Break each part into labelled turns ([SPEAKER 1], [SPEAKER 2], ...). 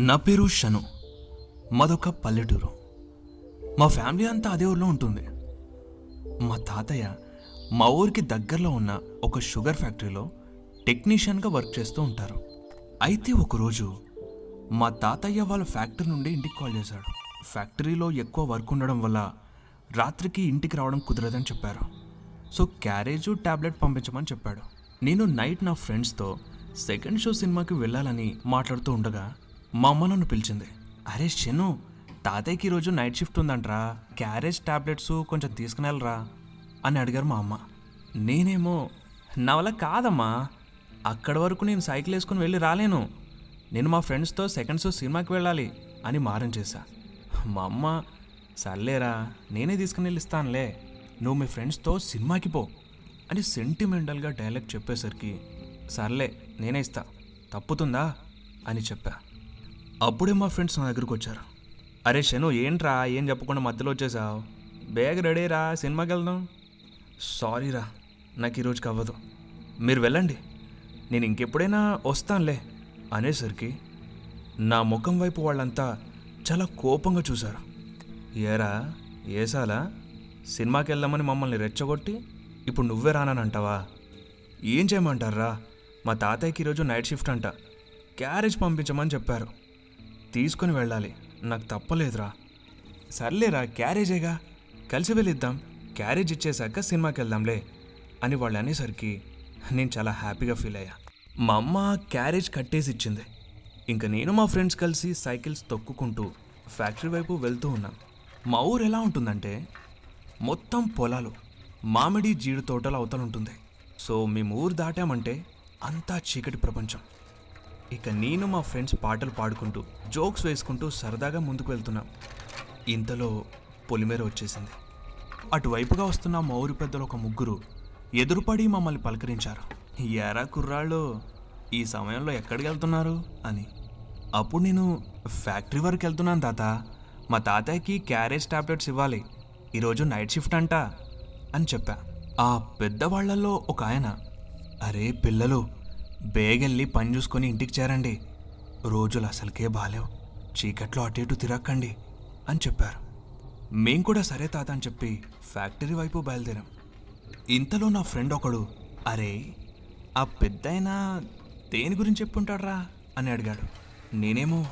[SPEAKER 1] నా పేరు షను మాదొక పల్లెటూరు. మా ఫ్యామిలీ అంతా అదే ఊర్లో ఉంటుంది. మా తాతయ్య మా ఊరికి దగ్గరలో ఉన్న ఒక షుగర్ ఫ్యాక్టరీలో టెక్నీషియన్గా వర్క్ చేస్తూ ఉంటారు. అయితే ఒకరోజు మా తాతయ్య వాళ్ళ ఫ్యాక్టరీ నుండి ఇంటికి కాల్ చేశాడు. ఫ్యాక్టరీలో ఎక్కువ వర్క్ ఉండడం వల్ల రాత్రికి ఇంటికి రావడం కుదరదని చెప్పారు. సో క్యారేజు ట్యాబ్లెట్ పంపించమని చెప్పాడు. నేను నైట్ నా ఫ్రెండ్స్తో సెకండ్ షో సినిమాకి వెళ్ళాలని మాట్లాడుతూ ఉండగా మా అమ్మ నన్ను పిలిచింది. అరే శను తాతయ్యకి ఈరోజు నైట్ షిఫ్ట్ ఉందంట్రా. క్యారేజ్ టాబ్లెట్స్ కొంచెం తీసుకుని అని అడిగారు మా అమ్మ. నేనేమో నా వల్ల కాదమ్మా. అక్కడి వరకు నేను సైకిల్ వేసుకుని వెళ్ళి రాలేను. నేను మా ఫ్రెండ్స్తో సెకండ్స్ సినిమాకి వెళ్ళాలి అని మారం చేశా. మా అమ్మ సర్లేరా నేనే తీసుకుని వెళ్ళిస్తానులే. నువ్వు మీ ఫ్రెండ్స్తో సినిమాకి పో అని సెంటిమెంటల్గా డైలాగ్ చెప్పేసరికి సర్లే నేనే ఇస్తా. తప్పుతుందా అని చెప్పా. అప్పుడే మా ఫ్రెండ్స్ నా దగ్గరకు వచ్చారు. అరే శను ఏంట్రా? ఏం చెప్పకుండా మధ్యలో వచ్చేసావు? బేగ రెడీ రా సినిమాకి వెళ్దాం? సారీరా నాకు ఈరోజుకి అవ్వదు. మీరు వెళ్ళండి. నేను ఇంకెప్పుడైనా వస్తానులే అనేసరికి నా ముఖం వైపు వాళ్ళంతా చాలా కోపంగా చూశారు. ఏరా ఏసాలా సినిమాకి వెళ్దామని మమ్మల్ని రెచ్చగొట్టి ఇప్పుడు నువ్వే రానంటావా ఏం చేయమంటారా? మా తాతయ్యకి ఈరోజు నైట్ షిఫ్ట్ అంట. క్యారేజ్ పంపించమని చెప్పారు. తీసుకుని వెళ్ళాలి. నాకు తప్పలేదురా. సర్లేరా క్యారేజేగా? కలిసి వెళ్ళిద్దాం. క్యారేజ్ ఇచ్చేశాక సినిమాకి వెళ్దాంలే అని వాళ్ళు అనేసరికి నేను చాలా హ్యాపీగా ఫీల్ అయ్యా. మా అమ్మ క్యారేజ్ కట్టేసి ఇచ్చింది ఇంకా నేను మా ఫ్రెండ్స్ కలిసి సైకిల్స్ తొక్కుకుంటూ ఫ్యాక్టరీ వైపు వెళ్తూ ఉన్నాం. మా ఊరు ఎలా ఉంటుందంటే మొత్తం పొలాలు మామిడి జీడి తోటలు అవతలుంటుంది. సో మేము ఊరు దాటామంటే అంతా చీకటి ప్రపంచం. ఇక నేను మా ఫ్రెండ్స్ పాటలు పాడుకుంటూ జోక్స్ వేసుకుంటూ సరదాగా ముందుకు వెళ్తున్నాం. ఇంతలో పొలిమేర వచ్చేసింది. అటువైపుగా వస్తున్న మా ఊరి పెద్దలు ఒక ముగ్గురు ఎదురుపడి మమ్మల్ని పలకరించారు. ఎరా కుర్రాళ్ళు ఈ సమయంలో ఎక్కడికి వెళ్తున్నారు? అని. అప్పుడు నేను ఫ్యాక్టరీ వరకు వెళ్తున్నాను తాత. మా తాతయ్యకి క్యారేజ్ టాబ్లెట్స్ ఇవ్వాలి. ఈరోజు నైట్ షిఫ్ట్ అంట అని చెప్పా. ఆ పెద్దవాళ్ళలో ఒక ఆయన అరే పిల్లలు బేగెళ్ళి పని చూసుకొని ఇంటికి చేరండి. రోజులు అసలుకే బాలేవు. చీకట్లో అటు ఇటు తిరక్కండి అని చెప్పారు. మేం కూడా సరే తాత అని చెప్పి ఫ్యాక్టరీ వైపు బయలుదేరాం. ఇంతలో నా ఫ్రెండ్ ఒకడు అరే ఆ పెద్దాయన దేని గురించి చెప్పుంటాడ్రా? అని అడిగాడు. నేనేమో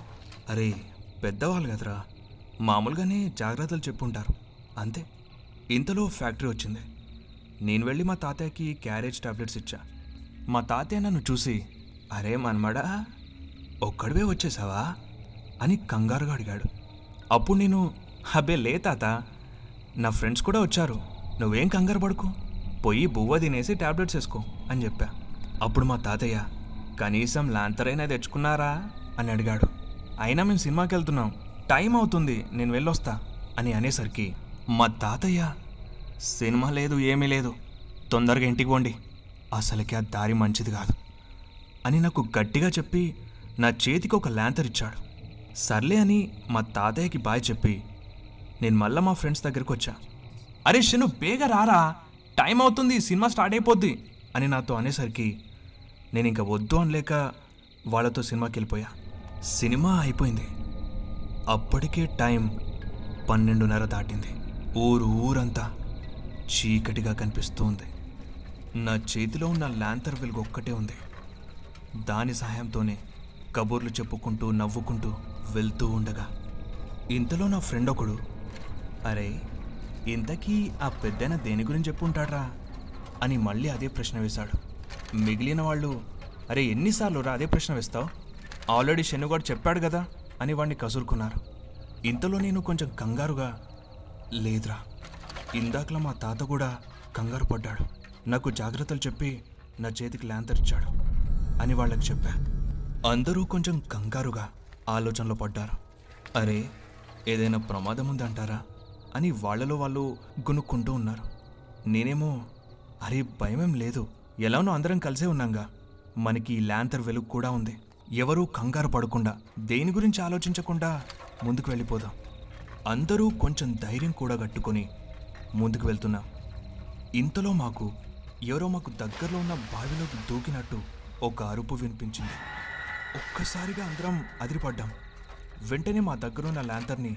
[SPEAKER 1] అరే పెద్దవాళ్ళు కదరా. మామూలుగానే జాగ్రత్తలు చెప్పుంటారు. అంతే. ఇంతలో ఫ్యాక్టరీ వచ్చింది. నేను వెళ్ళి మా తాతయ్యకి క్యారేజ్ టాబ్లెట్స్ ఇచ్చా. మా తాతయ్య నన్ను చూసి అరే మన్మడా ఒక్కడివే వచ్చేసావా? అని కంగారుగా అడిగాడు. అప్పుడు నేను అబ్బే లే తాత నా ఫ్రెండ్స్ కూడా వచ్చారు. నువ్వేం కంగారు పడుకు. పోయి బువ్వ తినేసి టాబ్లెట్స్ వేసుకో అని చెప్పా. అప్పుడు మా తాతయ్య కనీసం లాంతరైనా తెచ్చుకున్నారా? అని అడిగాడు. అయినా మేము సినిమాకి వెళ్తున్నాం టైం అవుతుంది నేను వెళ్ళొస్తా అని అనేసరికి మా తాతయ్య సినిమా లేదు ఏమీ లేదు. తొందరగా ఇంటికి పోండి. అసలుకి ఆ దారి మంచిది కాదు. అని నాకు గట్టిగా చెప్పి నా చేతికి ఒక ల్యాంతర్ ఇచ్చాడు. సర్లే అని మా తాతయ్యకి బాయ్ చెప్పి నేను మళ్ళా మా ఫ్రెండ్స్ దగ్గరికి వచ్చా. అరే షను బేగ రారా? టైం అవుతుంది సినిమా స్టార్ట్ అయిపోద్ది అని నాతో అనేసరికి నేను ఇంకా వద్దు అనలేక వాళ్ళతో సినిమాకి వెళ్ళిపోయా. సినిమా అయిపోయింది. అప్పటికే టైం పన్నెండున్నర దాటింది. ఊరు ఊరంతా చీకటిగా కనిపిస్తూ ఉంది. నా చేతిలో ఉన్న ల్యాంతర్ వెలుగు ఒక్కటే ఉంది. దాని సహాయంతోనే కబుర్లు చెప్పుకుంటూ నవ్వుకుంటూ వెళ్తూ ఉండగా ఇంతలో నా ఫ్రెండ్ ఒకడు అరే ఇంతకీ ఆ పెద్దన దేని గురించి చెప్పుంటాడ్రా? అని మళ్ళీ అదే ప్రశ్న వేశాడు. మిగిలిన వాళ్ళు అరే ఎన్నిసార్లు రా అదే ప్రశ్న వేస్తావు? ఆల్రెడీ శనుగాడు చెప్పాడు కదా? అని వాడిని కసురుకున్నారు. ఇంతలో నేను కొంచెం కంగారుగా లేదురా ఇందాకలా మా తాత కూడా కంగారు పడ్డాడు. నాకు జాగ్రత్తలు చెప్పి నా చేతికి ల్యాంతర్ ఇచ్చాడు అని వాళ్ళకి చెప్పా. అందరూ కొంచెం కంగారుగా ఆలోచనలో పడ్డారు. అరే ఏదైనా ప్రమాదం ఉందంటారా అని వాళ్ళలో వాళ్ళు గునుక్కుంటూ ఉన్నారు. నేనేమో అరే భయమేం లేదు. ఎలానో అందరం కలిసే ఉన్నాంగా. మనకి ఈ ల్యాంతర్ వెలుగు కూడా ఉంది. ఎవరూ కంగారు పడకుండా దేని గురించి ఆలోచించకుండా ముందుకు వెళ్ళిపోదాం. అందరూ కొంచెం ధైర్యం కూడా కట్టుకొని ముందుకు వెళ్తున్నాం. ఇంతలో మాకు ఎవరో మాకు దగ్గరలో ఉన్న బావిలోకి దూకినట్టు ఒక అరుపు వినిపించింది. ఒక్కసారిగా అందరం అదిరిపడ్డాం. వెంటనే మా దగ్గరున్న ల్యాంతర్ని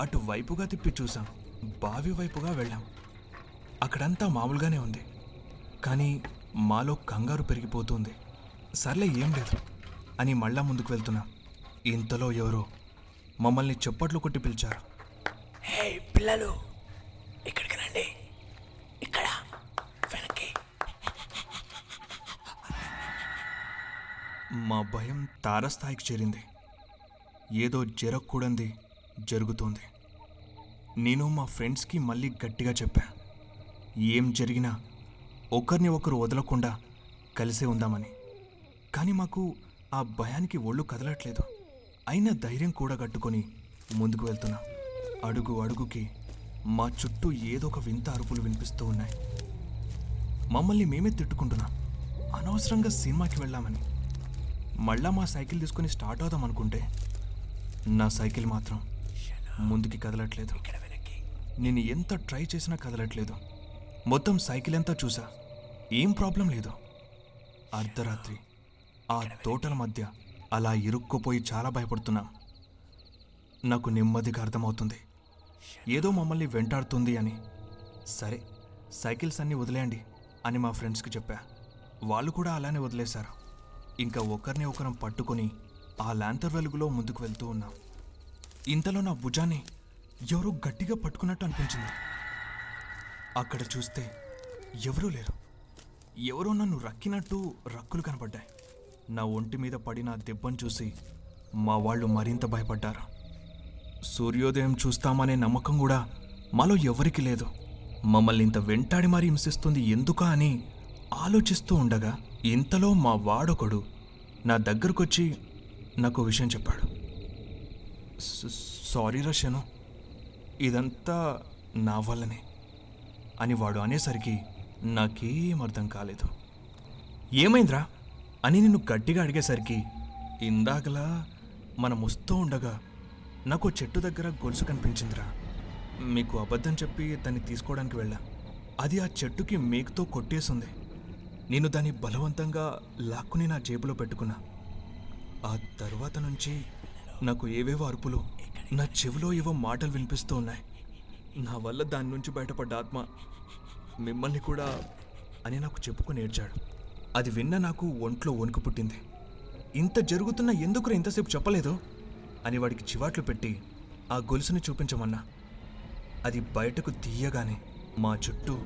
[SPEAKER 1] అటు వైపుగా తిప్పి చూసాం. బావి వైపుగా వెళ్ళాం. అక్కడంతా మామూలుగానే ఉంది. కానీ మాలో కంగారు పెరిగిపోతుంది. సర్లే ఏం లేదు అని మళ్ళా ముందుకు వెళ్తున్నాం. ఇంతలో ఎవరో మమ్మల్ని చెప్పట్లు కొట్టి పిలిచారు.
[SPEAKER 2] హే పిల్లలు ఇక్కడికి రండి ఇక్కడ వెనక్కి
[SPEAKER 1] మా భయం తారస్థాయికి చేరింది. ఏదో జరగకూడంది జరుగుతోంది. నేను మా ఫ్రెండ్స్కి మళ్ళీ గట్టిగా చెప్పా. ఏం జరిగినా ఒకరిని ఒకరు వదలకుండా కలిసే ఉందామని. కానీ మాకు ఆ భయానికి ఒళ్ళు కదలట్లేదు. అయినా ధైర్యం కూడా కట్టుకొని ముందుకు వెళ్తున్నా. అడుగు అడుగుకి మా చుట్టూ ఏదో ఒక వింత అరుపులు వినిపిస్తూ ఉన్నాయి. మమ్మల్ని మేమే తిట్టుకుంటున్నాం. అనవసరంగా సినిమాకి వెళ్ళామని. మళ్ళా మా సైకిల్ తీసుకుని స్టార్ట్ అవుదాం అనుకుంటే నా సైకిల్ మాత్రం ముందుకి కదలట్లేదు. నేను ఎంత ట్రై చేసినా కదలట్లేదు. మొత్తం సైకిల్ అంతా చూసా. ఏం ప్రాబ్లం లేదు. అర్ధరాత్రి. ఆ తోటల మధ్య అలా ఇరుక్కుపోయి చాలా భయపడుతున్నాం. నాకు నెమ్మదిగా అర్థమవుతుంది. ఏదో మమ్మల్ని వెంటాడుతుంది అని. సరే సైకిల్స్ అన్నీ వదిలేయండి అని మా ఫ్రెండ్స్కి చెప్పా. వాళ్ళు కూడా అలానే వదిలేశారు. ఇంకా ఒకరిని ఒకరం పట్టుకొని ఆ ల్యాంతర్ వెలుగులో ముందుకు వెళ్తూ ఉన్నాం. ఇంతలో నా భుజాన్ని ఎవరో గట్టిగా పట్టుకున్నట్టు అనిపించింది. అక్కడ చూస్తే ఎవరూ లేరు. ఎవరో నన్ను రక్కినట్టు రక్కులు కనపడ్డాయి. నా ఒంటి మీద పడిన దెబ్బను చూసి మా వాళ్ళు మరింత భయపడ్డారు. సూర్యోదయం చూస్తామనే నమ్మకం కూడా మాలో ఎవరికి లేదు. మమ్మల్ని ఇంత వెంటాడి మరీ హింసిస్తుంది ఎందుకా అని ఆలోచిస్తూ ఉండగా ఇంతలో మా వాడొకడు నా దగ్గరకొచ్చి నాకు విషయం చెప్పాడు. సారీ రషను ఇదంతా నా వల్లనే అని వాడు అనేసరికి నాకేం అర్థం కాలేదు. ఏమైందిరా? అని నిన్ను గట్టిగా అడిగేసరికి ఇందాకలా మనం వస్తూ ఉండగా నాకు చెట్టు దగ్గర గొలుసు కనిపించిందిరా. మీకు అబద్ధం చెప్పి దాన్ని తీసుకోవడానికి వెళ్ళా. అది ఆ చెట్టుకి మేకుతో కొట్టేసింది. నేను దాన్ని బలవంతంగా లాక్కుని నా జేబులో పెట్టుకున్నా. ఆ తర్వాత నుంచి నాకు ఏవేవో అరుపులు నా చెవిలో ఏవో మాటలు వినిపిస్తూ ఉన్నాయి. నా వల్ల దాని నుంచి బయటపడ్డ ఆత్మ మిమ్మల్ని కూడా అని నాకు చెప్పుకొని ఏడ్చాడు అది విన్న నాకు ఒంట్లో వణుకు పుట్టింది. ఇంత జరుగుతున్నా ఎందుకు ఇంతసేపు చెప్పలేదు? అని వాడికి చివాట్లు పెట్టి ఆ గొలుసుని చూపించమన్నా. అది బయటకు తీయగానే మా చుట్టూ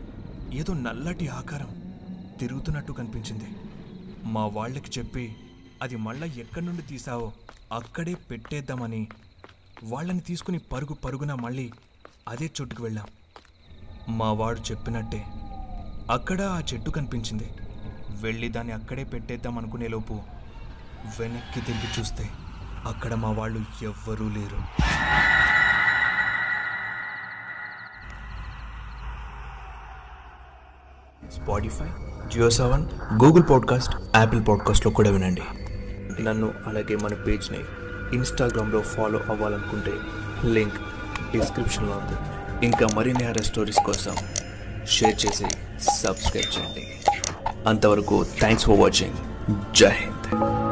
[SPEAKER 1] ఏదో నల్లటి ఆకారం తిరుగుతున్నట్టు కనిపించింది. మా వాళ్ళకి చెప్పి అది మళ్ళా ఎక్కడి నుండి తీసావో అక్కడే పెట్టేద్దామని. వాళ్ళని తీసుకుని పరుగు పరుగున మళ్ళీ అదే చెట్టుకు వెళ్ళాం. మా వాడు చెప్పినట్టే అక్కడ ఆ చెట్టు కనిపించింది. వెళ్ళి దాన్ని అక్కడే పెట్టేద్దాం అనుకునేలోపు వెనక్కి తిరిగి చూస్తే అక్కడ మా వాళ్ళు ఎవ్వరూ లేరు. Spotify Jio Saavn Google podcast Apple పాడ్కాస్ట్లో కూడా వినండి. నన్ను అలాగే మన పేజ్ని ఇన్స్టాగ్రామ్లో ఫాలో అవ్వాలనుకుంటే లింక్ డిస్క్రిప్షన్లో ఉంది. ఇంకా మరిన్ని హెరర్ స్టోరీస్ కోసం షేర్ చేసి సబ్స్క్రైబ్ చేయండి. అంతవరకు థ్యాంక్స్ ఫర్ వాచింగ్. జై హింద్.